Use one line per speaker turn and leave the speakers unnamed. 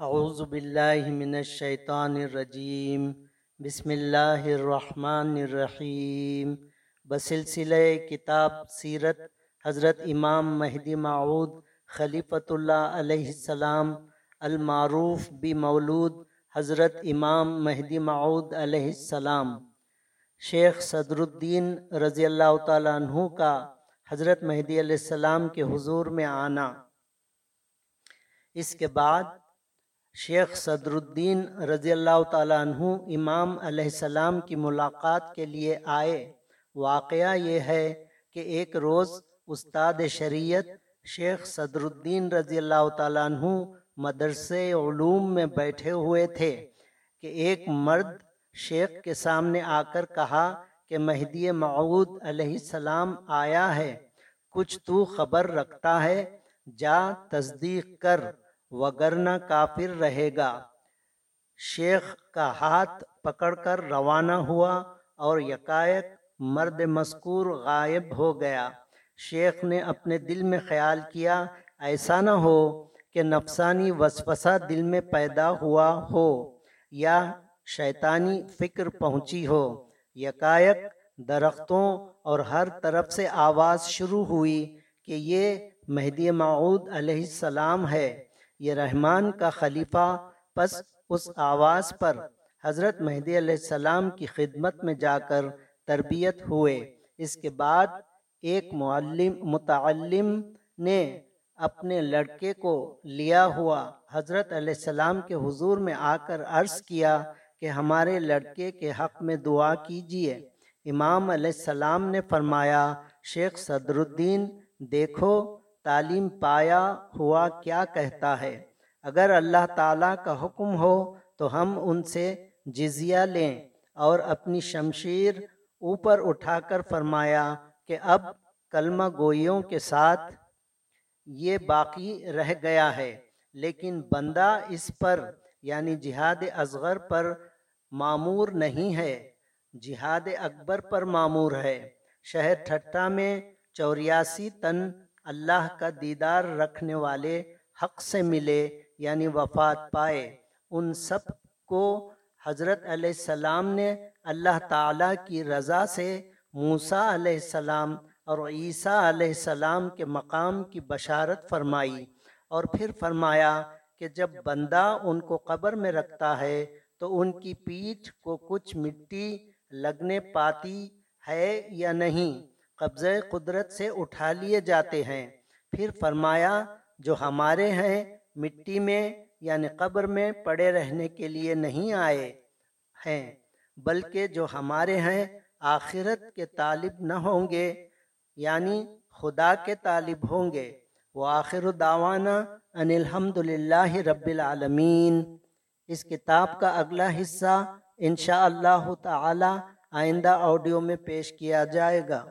اعوذ باللہ من الشیطان الرجیم، بسم اللہ الرحمن الرحیم۔ بسلسلہ کتاب سیرت حضرت امام مہدی معود خلیفۃ اللہ علیہ السلام، المعروف بمولود حضرت امام مہدی معود علیہ السلام۔ شیخ صدر الدین رضی اللہ تعالیٰ عنہ کا حضرت مہدی علیہ السلام کے حضور میں آنا۔ اس کے بعد شیخ صدر الدین رضی اللہ تعالیٰ عنہ امام علیہ السلام کی ملاقات کے لیے آئے۔ واقعہ یہ ہے کہ ایک روز استاد شریعت شیخ صدر الدین رضی اللہ تعالیٰ عنہ مدرسے علوم میں بیٹھے ہوئے تھے کہ ایک مرد شیخ کے سامنے آ کر کہا کہ مہدی معود علیہ السلام آیا ہے، کچھ تو خبر رکھتا ہے، جا تصدیق کر۔ وگرنہ کافر رہے گا۔ شیخ کا ہاتھ پکڑ کر روانہ ہوا اور یکایک مرد مذکور غائب ہو گیا۔ شیخ نے اپنے دل میں خیال کیا، ایسا نہ ہو کہ نفسانی وسوسہ دل میں پیدا ہوا ہو یا شیطانی فکر پہنچی ہو۔ یکایک درختوں اور ہر طرف سے آواز شروع ہوئی کہ یہ مہدی معود علیہ السلام ہے۔ یہ رحمان کا خلیفہ، پس اس آواز پر حضرت مہدی علیہ السلام کی خدمت میں جا کر تربیت ہوئے۔ اس کے بعد ایک معلم، متعلم نے اپنے لڑکے کو لیا ہوا حضرت علیہ السلام کے حضور میں آ کر عرض کیا کہ ہمارے لڑکے کے حق میں دعا کیجیے امام علیہ السلام نے فرمایا، شیخ صدر الدین، دیکھو تعلیم پایا ہوا کیا کہتا ہے؟ اگر اللہ تعالیٰ کا حکم ہو تو ہم ان سے جزیہ لیں۔ اور اپنی شمشیر اوپر اٹھا کر فرمایا کہ اب کلمہ گوئیوں کے ساتھ یہ باقی رہ گیا ہے۔ لیکن بندہ اس پر یعنی جہاد اصغر پر معمور نہیں ہے۔ جہاد اکبر پر معمور ہے۔ شہر ٹھٹا میں چوریاسی تن اللہ کا دیدار رکھنے والے حق سے ملے یعنی وفات پائے۔ ان سب کو حضرت علیہ السلام نے اللہ تعالیٰ کی رضا سے موسیٰ علیہ السلام اور عیسیٰ علیہ السلام کے مقام کی بشارت فرمائی اور پھر فرمایا کہ جب بندہ ان کو قبر میں رکھتا ہے تو ان کی پیٹھ کو کچھ مٹی لگنے پاتی ہے یا نہیں؟ قبضہ قدرت سے اٹھا لیے جاتے ہیں۔ پھر فرمایا، جو ہمارے ہیں، مٹی میں یعنی قبر میں پڑے رہنے کے لیے نہیں آئے ہیں، بلکہ جو ہمارے ہیں، آخرت کے طالب نہ ہوں گے یعنی خدا کے طالب ہوں گے۔ وہ آخر دعوانا ان الحمد للہ رب العالمین۔ اس کتاب کا اگلا حصہ انشاء اللہ تعالی آئندہ آڈیو میں پیش کیا جائے گا۔